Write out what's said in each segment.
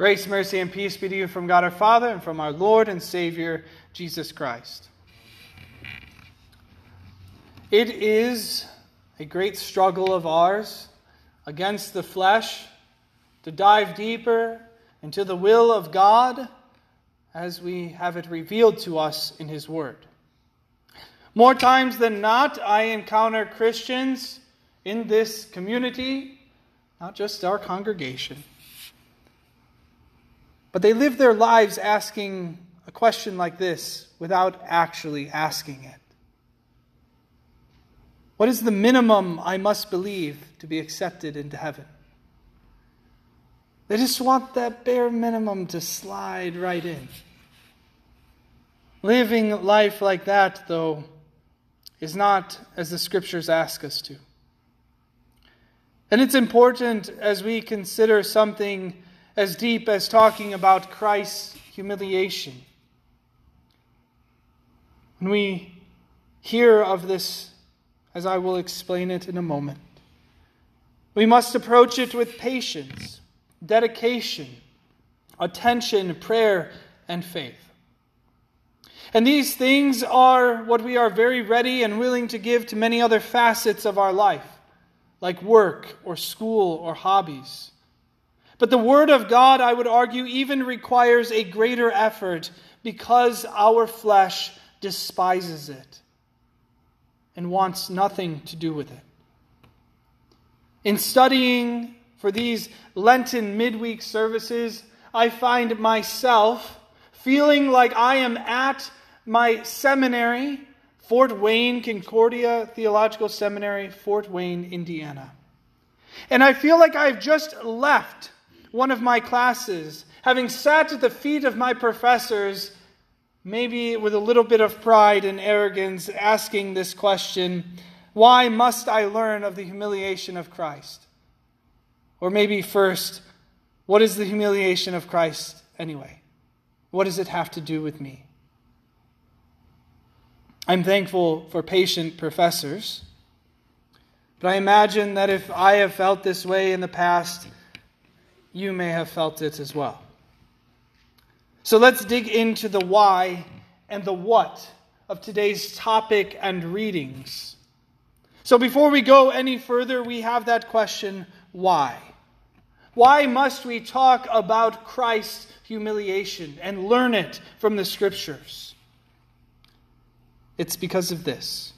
Grace, mercy, and peace be to you from God our Father and from our Lord and Savior, Jesus Christ. It is a great struggle of ours against the flesh to dive deeper into the will of God as we have it revealed to us in His Word. More times than not, I encounter Christians in this community, not just our congregation, but they live their lives asking a question like this without actually asking it. What is the minimum I must believe to be accepted into heaven? They just want that bare minimum to slide right in. Living life like that, though, is not as the scriptures ask us to. And it's important as we consider something as deep as talking about Christ's humiliation. When we hear of this as I will explain it in a moment. We must approach it with patience, dedication, attention, prayer, and faith. And these things are what we are very ready and willing to give to many other facets of our life, like work or school or hobbies. But the Word of God, I would argue, even requires a greater effort because our flesh despises it and wants nothing to do with it. In studying for these Lenten midweek services, I find myself feeling like I am at my seminary, Fort Wayne Concordia Theological Seminary, Fort Wayne, Indiana. And I feel like I've just left one of my classes, having sat at the feet of my professors maybe with a little bit of pride and arrogance, asking this question Why must I learn of the humiliation of Christ? Or maybe first, what is the humiliation of Christ anyway? What does it have to do with me? I'm thankful for patient professors, but I imagine that if I have felt this way in the past, you may have felt it as well. So let's dig into the why and the what of today's topic and readings. So before we go any further, we have that question why? Why must we talk about Christ's humiliation and learn it from the scriptures? It's because of this.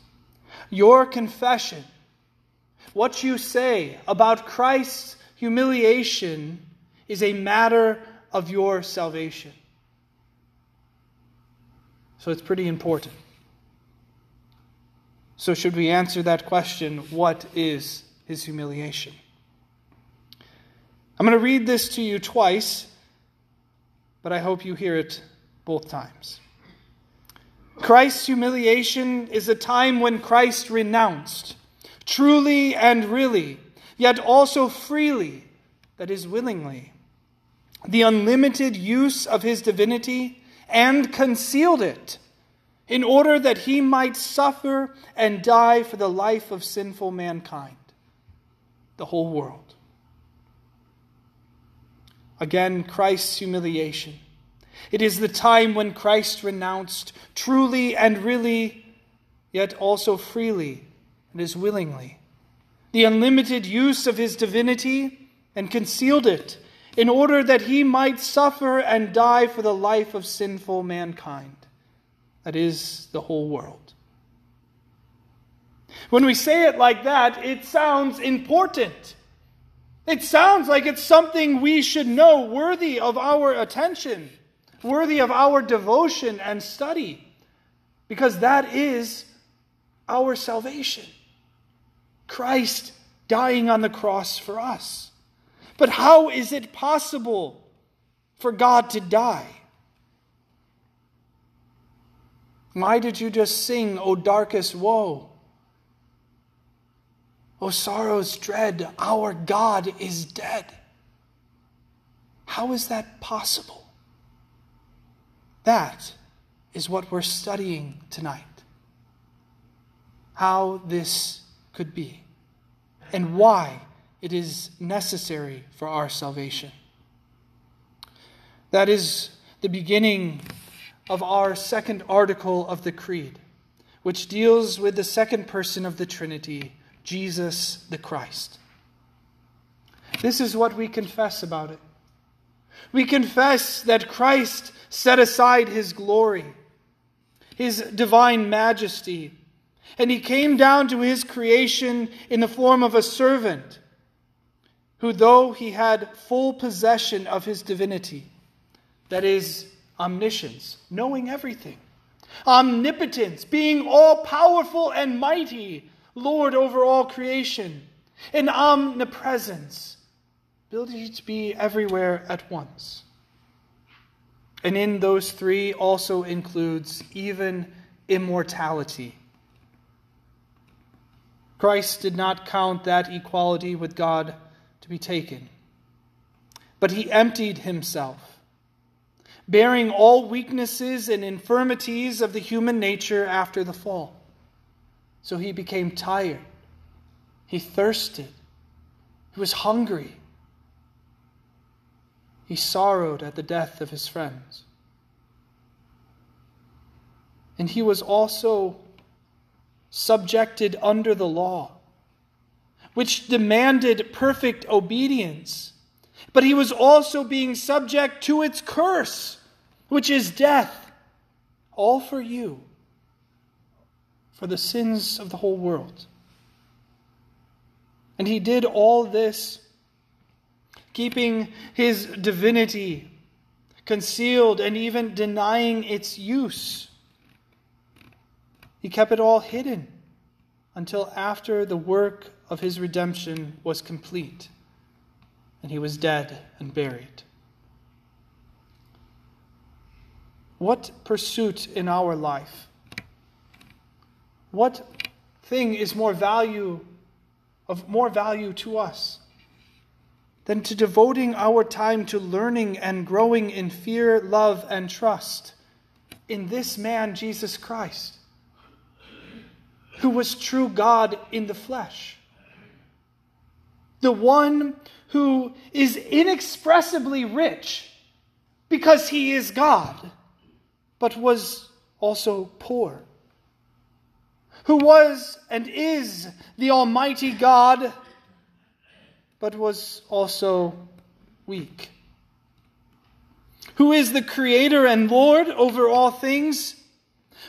Your confession, what you say about Christ's humiliation, is a matter of your salvation. So it's pretty important. So, should we answer that question, what is his humiliation? I'm going to read this to you twice, but I hope you hear it both times. Christ's humiliation is a time when Christ renounced, truly and really, yet also freely, that is, willingly, the unlimited use of his divinity and concealed it in order that he might suffer and die for the life of sinful mankind, the whole world. Again, Christ's humiliation. It is the time when Christ renounced truly and really, yet also freely and as willingly, the unlimited use of his divinity and concealed it in order that he might suffer and die for the life of sinful mankind, that is, the whole world. When we say it like that, it sounds important. It sounds like it's something we should know, worthy of our attention, worthy of our devotion and study, because that is our salvation. Christ dying on the cross for us. But how is it possible for God to die? Why did you just sing, O darkest woe? O sorrow's dread, our God is dead. How is that possible? That is what we're studying tonight. How this could be, and why it is necessary for our salvation. That is the beginning of our second article of the Creed, which deals with the second person of the Trinity, Jesus the Christ. This is what we confess about it. We confess that Christ set aside his glory, his divine majesty, and he came down to his creation in the form of a servant who, though he had full possession of his divinity, that is, omniscience, knowing everything, omnipotence, being all powerful and mighty, Lord over all creation, and omnipresence, ability to be everywhere at once. And in those three also includes even immortality. Christ did not count that equality with God to be taken, but he emptied himself, bearing all weaknesses and infirmities of the human nature after the fall. So he became tired, he thirsted, he was hungry he sorrowed at the death of his friends. And he was also subjected under the law, which demanded perfect obedience. But he was also being subject to its curse, which is death, all for you, for the sins of the whole world. And he did all this keeping his divinity concealed and even denying its use. He kept it all hidden until after the work of his redemption was complete and he was dead and buried. What pursuit in our life? What thing is more value of more value to us? than to devoting our time to learning and growing in fear, love, and trust in this man, Jesus Christ, who was true God in the flesh. The one who is inexpressibly rich because he is God, but was also poor. Who was and is the Almighty God but was also weak. Who is the Creator and Lord over all things,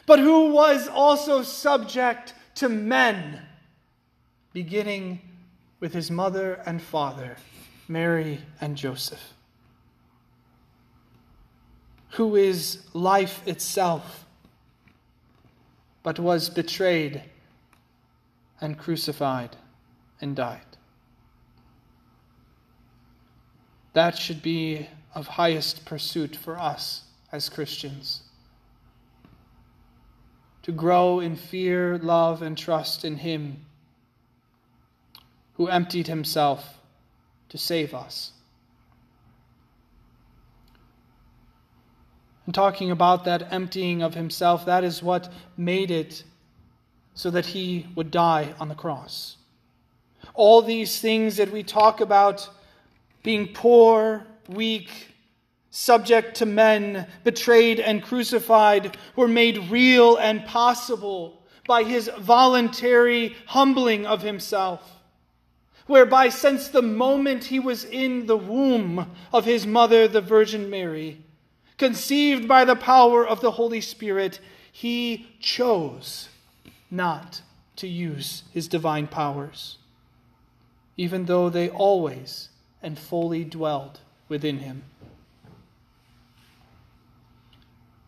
but who was also subject to men, beginning with his mother and father, Mary and Joseph. Who is life itself, but was betrayed and crucified and died. That should be of highest pursuit for us as Christians. To grow in fear, love, and trust in Him who emptied Himself to save us. And talking about that emptying of Himself, that is what made it so that He would die on the cross. All these things that we talk about being poor, weak, subject to men, betrayed and crucified, were made real and possible by his voluntary humbling of himself, whereby, since the moment he was in the womb of his mother, the Virgin Mary, conceived by the power of the Holy Spirit, he chose not to use his divine powers, even though they always and fully dwelled within him.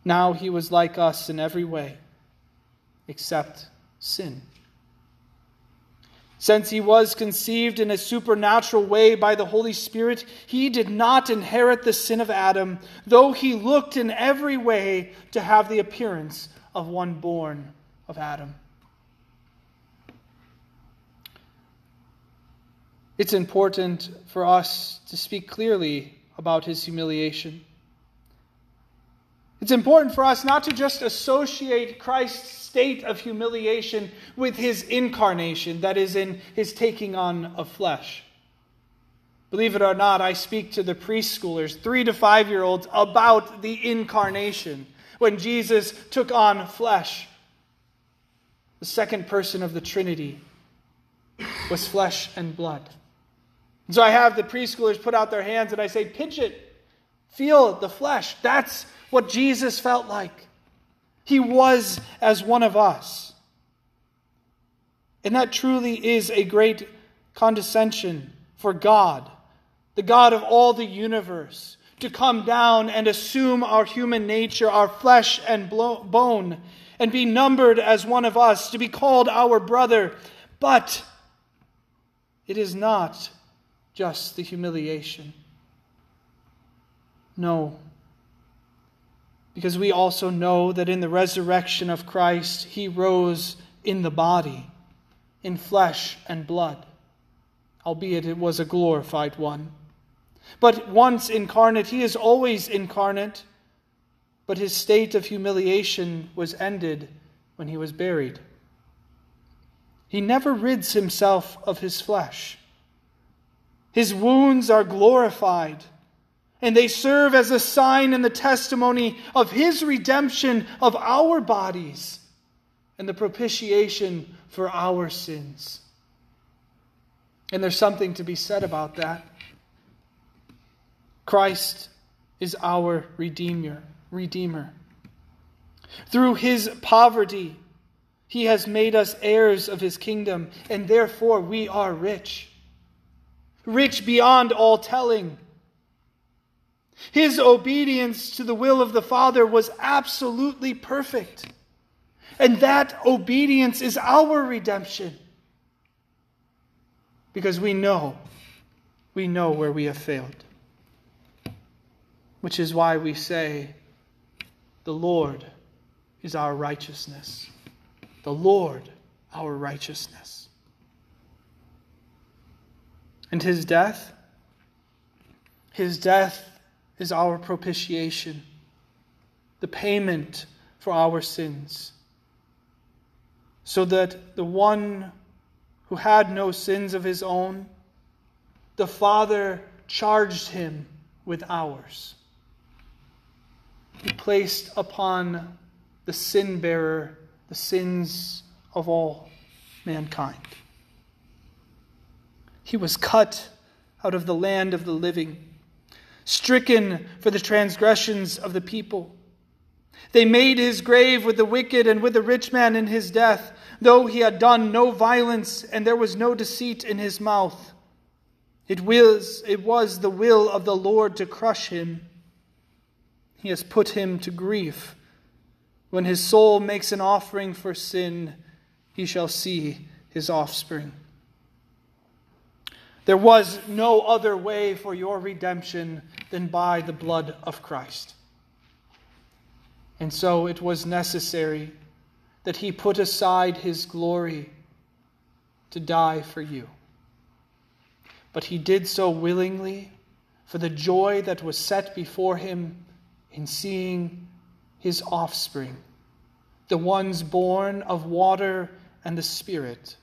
Now he was like us in every way, except sin. Since he was conceived in a supernatural way by the Holy Spirit, he did not inherit the sin of Adam, though he looked in every way to have the appearance of one born of Adam. It's important for us to speak clearly about his humiliation. It's important for us not to just associate Christ's state of humiliation with his incarnation, that is, in his taking on of flesh, Believe it or not, I speak to the preschoolers, three to five year olds, about the incarnation when Jesus took on flesh. The second person of the Trinity was flesh and blood. And so I have the preschoolers put out their hands and I say, Pinch it, feel the flesh. That's what Jesus felt like. He was as one of us. And that truly is a great condescension for God, the God of all the universe, to come down and assume our human nature, our flesh and bone, and be numbered as one of us, to be called our brother. But it is not just the humiliation. No. Because we also know that in the resurrection of Christ, he rose in the body, in flesh and blood, albeit it was a glorified one. But once incarnate, he is always incarnate. But his state of humiliation was ended when he was buried. He never rids himself of his flesh. His wounds are glorified, and they serve as a sign and the testimony of his redemption of our bodies and the propitiation for our sins. And there's something to be said about that. Christ is our Redeemer. Redeemer. Through his poverty, he has made us heirs of his kingdom, and therefore we are rich. Rich beyond all telling. His obedience to the will of the Father was absolutely perfect. And that obedience is our redemption. Because we know, we know where we have failed. Which is why we say, The Lord is our righteousness. The Lord our righteousness. And his death? His death is our propitiation, the payment for our sins, so that the one who had no sins of his own, the Father charged him with ours. He placed upon the sin bearer the sins of all mankind. He was cut out of the land of the living, stricken for the transgressions of the people. They made his grave with the wicked and with the rich man in his death, though he had done no violence and there was no deceit in his mouth. It was, it was the will of the Lord to crush him. He has put him to grief. When his soul makes an offering for sin, he shall see his offspring. There was no other way for your redemption than by the blood of Christ. And so it was necessary that he put aside his glory to die for you. But he did so willingly for the joy that was set before him in seeing his offspring, the ones born of water and the Spirit.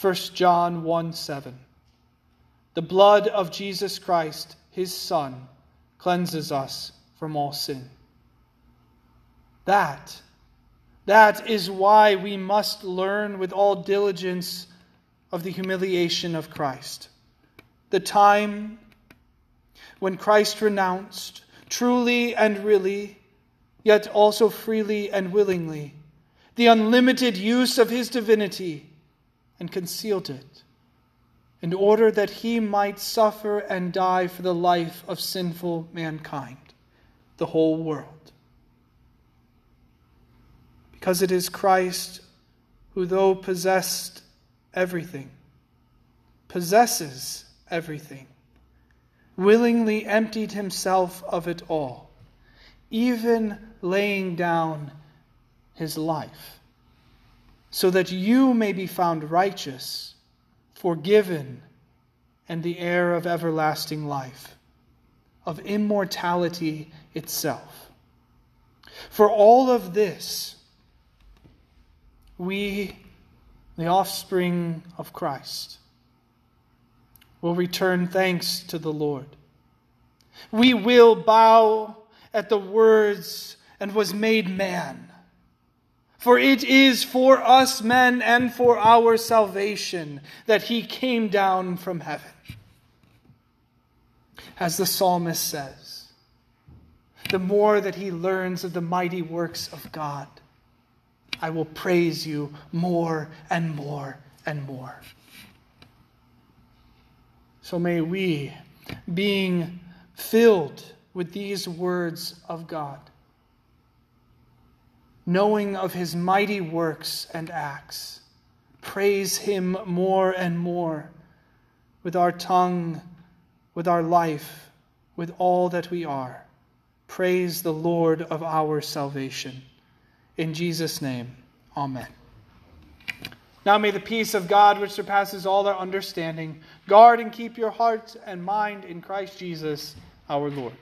1 John 1 7. The blood of Jesus Christ, his Son, cleanses us from all sin. That, that is why we must learn with all diligence of the humiliation of Christ. The time when Christ renounced, truly and really, yet also freely and willingly, the unlimited use of his divinity and concealed it, in order that he might suffer and die for the life of sinful mankind, the whole world. Because it is Christ who, though possessed everything, possesses everything willingly emptied himself of it all, even laying down his life, so that you may be found righteous, forgiven, and the heir of everlasting life, of immortality itself. For all of this, we, the offspring of Christ, will return thanks to the Lord. We will bow at the words and was made man. For it is for us men and for our salvation that he came down from heaven. As the psalmist says, the more that he learns of the mighty works of God, I will praise you more and more and more. So may we, being filled with these words of God, knowing of his mighty works and acts, praise him more and more with our tongue, with our life, with all that we are. Praise the Lord of our salvation. In Jesus' name, amen. Now may the peace of God, which surpasses all our understanding, guard and keep your heart and mind in Christ Jesus our Lord.